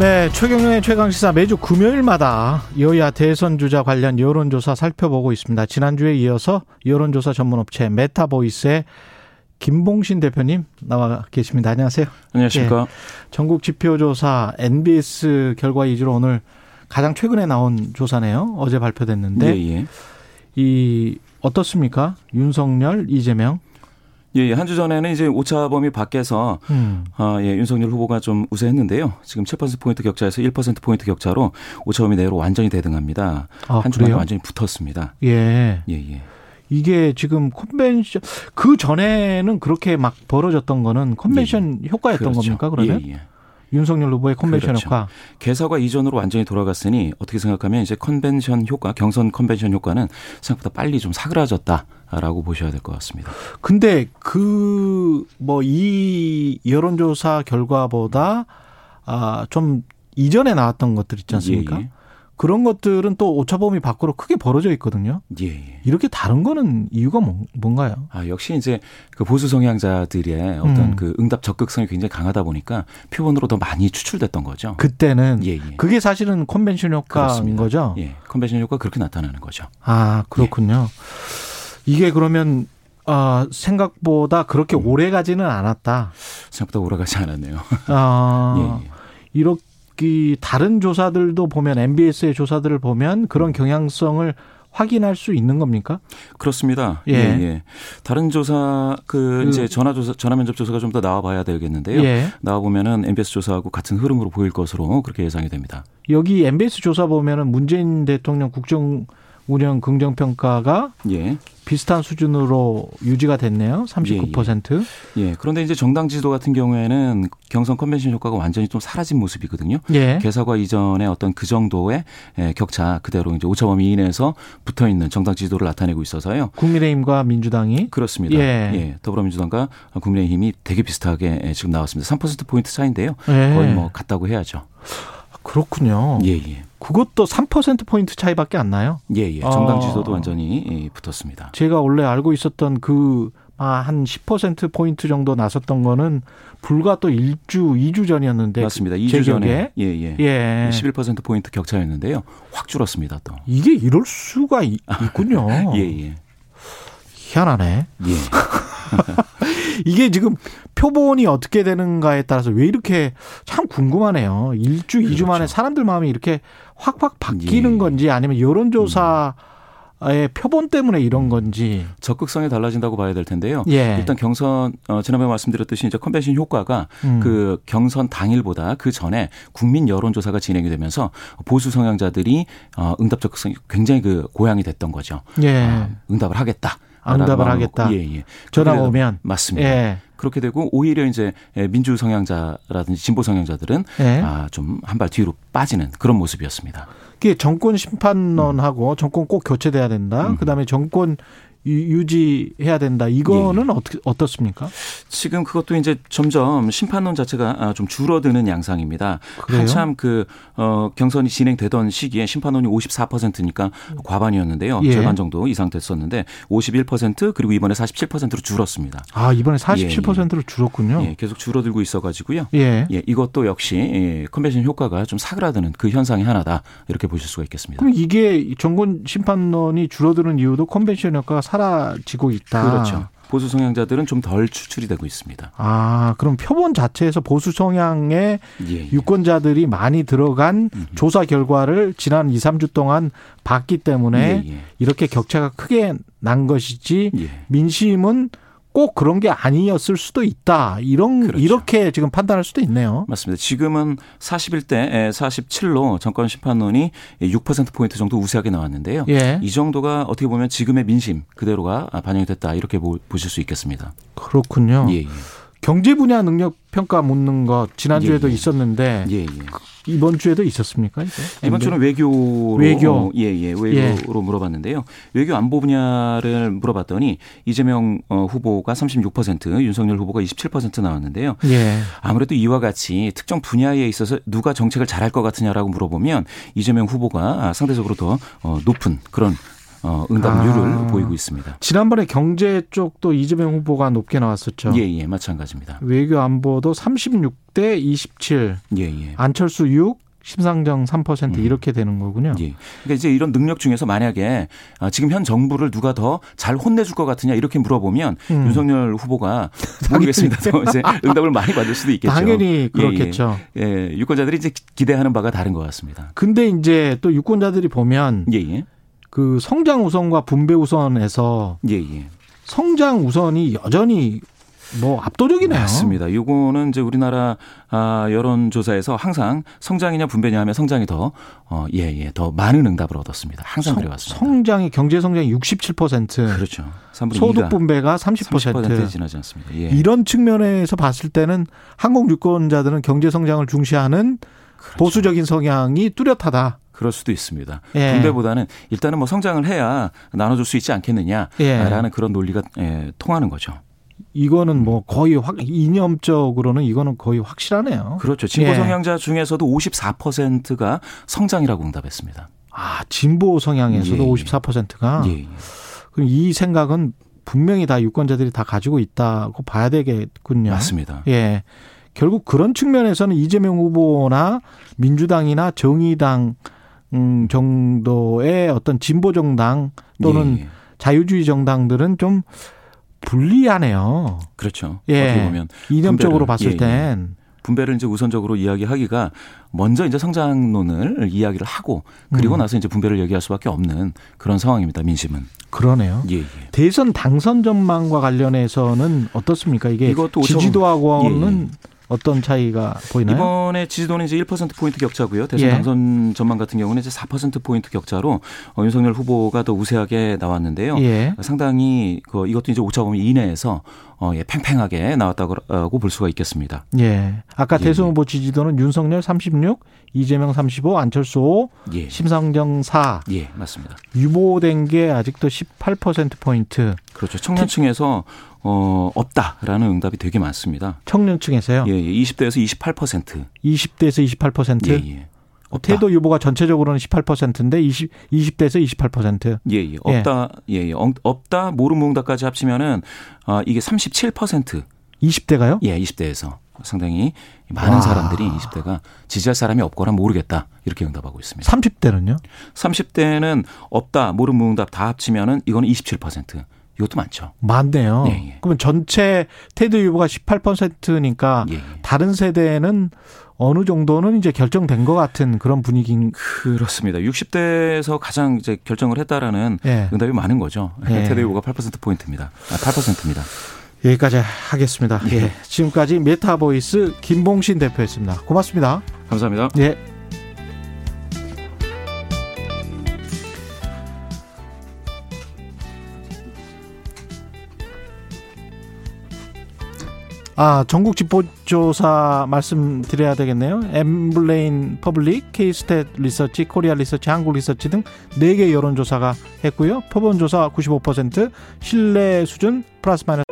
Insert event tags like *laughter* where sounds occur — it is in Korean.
네, 최경영의 최강 시사 매주 금요일마다 여야 대선 주자 관련 여론조사 살펴보고 있습니다. 지난주에 이어서 여론조사 전문업체 메타보이스의 김봉신 대표님 나와 계십니다. 안녕하세요. 안녕하십니까. 네, 전국 지표조사 NBS 결과 위주로 오늘 가장 최근에 나온 조사네요. 어제 발표됐는데 예, 예. 이 어떻습니까? 윤석열, 이재명 예, 예. 한 주 전에는 이제 오차 범위 밖에서 음. 어, 예, 윤석열 후보가 좀 우세했는데요. 지금 7%포인트 격차에서 1%포인트 격차로 오차 범위 내로 완전히 대등합니다. 아, 한 주 만에 완전히 붙었습니다. 예. 예, 예. 이게 지금 컨벤션 그 전에는 그렇게 막 벌어졌던 거는 컨벤션 예. 효과였던 그렇죠. 겁니까? 그러면? 예, 예. 윤석열 후보의 컨벤션 그렇죠. 효과. 개사과 이전으로 완전히 돌아갔으니 어떻게 생각하면 이제 컨벤션 효과, 경선 컨벤션 효과는 생각보다 빨리 좀 사그라졌다라고 보셔야 될 것 같습니다. 근데 그 뭐 이 여론조사 결과보다 아좀 이전에 나왔던 것들 있지 않습니까? 예, 예. 그런 것들은 또 오차범위 밖으로 크게 벌어져 있거든요. 예, 예. 이렇게 다른 거는 이유가 뭐, 뭔가요? 아, 역시 이제 그 보수 성향자들의 어떤 음. 그 응답 적극성이 굉장히 강하다 보니까 표본으로 더 많이 추출됐던 거죠. 그때는 예, 예. 그게 사실은 컨벤션 효과인 그렇습니다. 거죠. 예. 컨벤션 효과 그렇게 나타나는 거죠. 아, 그렇군요. 예. 이게 그러면 어, 생각보다 그렇게 음. 오래 가지는 않았다. 생각보다 오래 가지 않았네요. 아, *laughs* 예, 예. 이렇게 이 다른 조사들도 보면 MBS의 조사들을 보면 그런 경향성을 확인할 수 있는 겁니까? 그렇습니다. 예, 예. 예. 다른 조사 그, 그 이제 전화 조사 전화 면접 조사가 좀 더 나와 봐야 되겠는데요. 예. 나와 보면은 MBS 조사하고 같은 흐름으로 보일 것으로 그렇게 예상이 됩니다. 여기 MBS 조사 보면은 문재인 대통령 국정 운영 긍정 평가가 예. 비슷한 수준으로 유지가 됐네요. 39%. 예, 예. 예, 그런데 이제 정당 지도 같은 경우에는 경선 컨벤션 효과가 완전히 좀 사라진 모습이거든요. 예. 개사과 이전에 어떤 그 정도의 예, 격차 그대로 이제 오차범위 이내에서 붙어 있는 정당 지도를 나타내고 있어서요. 국민의힘과 민주당이 그렇습니다. 예. 예. 더불어민주당과 국민의힘이 되게 비슷하게 지금 나왔습니다. 3% 포인트 차인데요. 예. 거의 뭐 같다고 해야죠. 그렇군요. 예, 예. 그것도 3%포인트 차이밖에 안 나요? 예, 예. 정당 아. 지도도 아. 완전히 예, 붙었습니다. 제가 원래 알고 있었던 그, 아, 한 10%포인트 정도 나섰던 거는 불과 또 1주, 2주 전이었는데. 맞습니다. 2주 전에. 예, 예. 예. 11%포인트 격차였는데요. 확 줄었습니다, 또. 이게 이럴 수가 있, 군요 *laughs* 예, 예. 희한하네. 예. *laughs* 이게 지금 표본이 어떻게 되는가에 따라서 왜 이렇게 참 궁금하네요. 일주, 이주 그렇죠. 만에 사람들 마음이 이렇게 확확 바뀌는 예. 건지 아니면 여론조사 음. 의 표본 때문에 이런 건지 적극성이 달라진다고 봐야 될 텐데요. 예. 일단 경선 어, 지난번에 말씀드렸듯이 이제 컨벤션 효과가 음. 그 경선 당일보다 그 전에 국민 여론 조사가 진행이 되면서 보수 성향자들이 어, 응답 적극성이 굉장히 그 고양이 됐던 거죠. 예. 어, 응답을 하겠다. 응답을 하겠다. 예, 예. 전화 오면 맞습니다. 예. 그렇게 되고 오히려 이제 민주 성향자라든지 진보 성향자들은 예. 아, 좀 한 발 뒤로 빠지는 그런 모습이었습니다. 그게 정권 심판론하고 음. 정권 꼭 교체돼야 된다. 음. 그다음에 정권 유지해야 된다. 이거는 예. 어떻게 어떻습니까? 지금 그것도 이제 점점 심판론 자체가 아, 좀 줄어드는 양상입니다. 그래요? 한참 그 어, 경선이 진행되던 시기에 심판론이 54%니까 과반이었는데요. 예. 절반 정도 이상 됐었는데 51% 그리고 이번에 47%로 줄었습니다. 아 이번에 47%로 예, 예. 줄었군요. 예, 계속 줄어들고 있어가지고요. 예. 예, 이것도 역시 예, 컨벤션 효과가 좀 사그라드는 그 현상이 하나다 이렇게 보실 수가 있겠습니다. 그럼 이게 정권 심판론이 줄어드는 이유도 컨벤션 효과가 사라지고 있다. 그렇죠. 보수 성향자들은 좀 덜 추출이 되고 있습니다. 아, 그럼 표본 자체에서 보수 성향의 예, 예. 유권자들이 많이 들어간 음흠. 조사 결과를 지난 2, 3주 동안 봤기 때문에 예, 예, 이렇게 격차가 크게 난 것이지 예. 민심은 꼭 그런 게 아니었을 수도 있다. 이런 그렇죠. 이렇게 지금 판단할 수도 있네요. 맞습니다. 지금은 41대 47로 정권 심판론이 6% 포인트 정도 우세하게 나왔는데요. 예. 이 정도가 어떻게 보면 지금의 민심 그대로가 반영이 됐다 이렇게 보실 수 있겠습니다. 그렇군요. 예, 예. 경제 분야 능력 평가 묻는 것 지난주에도 예, 예. 있었는데 예, 이번 주에도 있었습니까? 이게? 이번 주는 외교로 외교 예, 예. 외교로 예. 물어봤는데요. 외교 안보 분야를 물어봤더니 이재명 어, 후보가 36%, 윤석열 후보가 27% 나왔는데요. 예. 아무래도 이와 같이 특정 분야에 있어서 누가 정책을 잘할 것 같으냐라고 물어보면 이재명 후보가 상대적으로 더 어, 높은 그런 어, 응답률을 아, 보이고 있습니다. 지난번에 경제 쪽도 이재명 후보가 높게 나왔었죠. 예, 예, 마찬가지입니다. 외교 안보도 36대 27. 예, 예. 안철수 6, 심상정 3% 음. 이렇게 되는 거군요. 예. 그러니까 이제 이런 능력 중에서 만약에 아, 지금 현 정부를 누가 더 잘 혼내줄 것 같으냐 이렇게 물어보면 음. 윤석열 후보가 *laughs* 모르겠습니다. *laughs* 이제 응답을 많이 받을 수도 있겠죠. 당연히 예, 예. 그렇겠죠. 예, 예. 유권자들이 이제 기대하는 바가 다른 것 같습니다. 근데 이제 또 유권자들이 보면 예, 예. 그 성장 우선과 분배 우선에서 예, 예. 성장 우선이 여전히 뭐 압도적이네요. 맞습니다. 이거는 이제 우리나라 아, 여론조사에서 항상 성장이냐 분배냐 하면 성장이 더 어, 예, 예, 더 많은 응답을 얻었습니다. 항상 성, 그래왔습니다. 성장이 경제 성장이 67%. 그렇죠. 소득 분배가 30%. 30% 지나지 않습니다. 예. 이런 측면에서 봤을 때는 한국 유권자들은 경제 성장을 중시하는 그렇죠. 보수적인 성향이 뚜렷하다. 그럴 수도 있습니다. 예. 분배보다는 일단은 뭐 성장을 해야 나눠줄 수 있지 않겠느냐라는 예. 그런 논리가 예, 통하는 거죠. 이거는 뭐 거의 확 이념적으로는 이거는 거의 확실하네요. 그렇죠. 진보 예. 성향자 중에서도 54%가 성장이라고 응답했습니다. 아 진보 성향에서도 예. 54%가 예. 그럼 이 생각은 분명히 다 유권자들이 다 가지고 있다고 봐야 되겠군요. 맞습니다. 예. 결국 그런 측면에서는 이재명 후보나 민주당이나 정의당 음, 정도의 어떤 진보 정당 또는 예. 자유주의 정당들은 좀 불리하네요. 그렇죠. 예. 어떻게 보면 이념적으로 봤을 예, 예. 땐 분배를 이제 우선적으로 이야기하기가 먼저 이제 성장론을 이야기를 하고 그리고 음. 나서 이제 분배를 얘기할 수밖에 없는 그런 상황입니다. 민심은. 그러네요. 예, 예. 대선 당선 전망과 관련해서는 어떻습니까? 이게 이것도 지지도하고는 예, 예. 어떤 차이가 보이나요? 이번에 지지도는 이제 1% 포인트 격차고요. 대선 예. 당선 전망 같은 경우는 이제 4% 포인트 격차로 어, 윤석열 후보가 더 우세하게 나왔는데요. 예. 상당히 그 이것도 이제 오차범위 이내에서 어, 예, 팽팽하게 나왔다고 볼 수가 있겠습니다. 예. 아까 예. 대선 후보 지지도는 윤석열 36, 이재명 35, 안철수 5, 예. 심상정 4. 예, 맞습니다. 유보된 게 아직도 18% 포인트. 그렇죠. 청년층에서 어, 없다라는 응답이 되게 많습니다. 청년층에서요? 예, 예. 20대에서 28%. 20대에서 28%? 예, 예. 없다. 태도 유보가 전체적으로는 18%인데 20 20대에서 28%. 예, 예. 없다. 예, 예. 없다. 모르무응답까지 합치면은 아, 이게 37%. 20대가요? 예, 20대에서 상당히 많은 와. 사람들이 20대가 지지할 사람이 없거나 모르겠다 이렇게 응답하고 있습니다. 30대는요? 30대는 없다, 모르무응답 다 합치면은 이거는 27%. 이것도 많죠. 많네요. 예, 예. 그러면 전체 테드 유보가 18%니까 예, 예, 다른 세대는 어느 정도는 이제 결정된 것 같은 그런 분위기인 그렇습니다. 60대에서 가장 이제 결정을 했다라는 예. 응답이 많은 거죠. 예. 테드 유보가 8% 포인트입니다. 아, 8%입니다. 여기까지 하겠습니다. 예. 지금까지 메타보이스 김봉신 대표였습니다. 고맙습니다. 감사합니다. 예. 아, 전국 지표조사 말씀드려야 되겠네요. 엠브레인 퍼블릭, 케이스탯 리서치, 코리아 리서치, 한국 리서치 등 4개 여론조사가 했고요. 표본조사 95%, 신뢰 수준 플러스 마이너스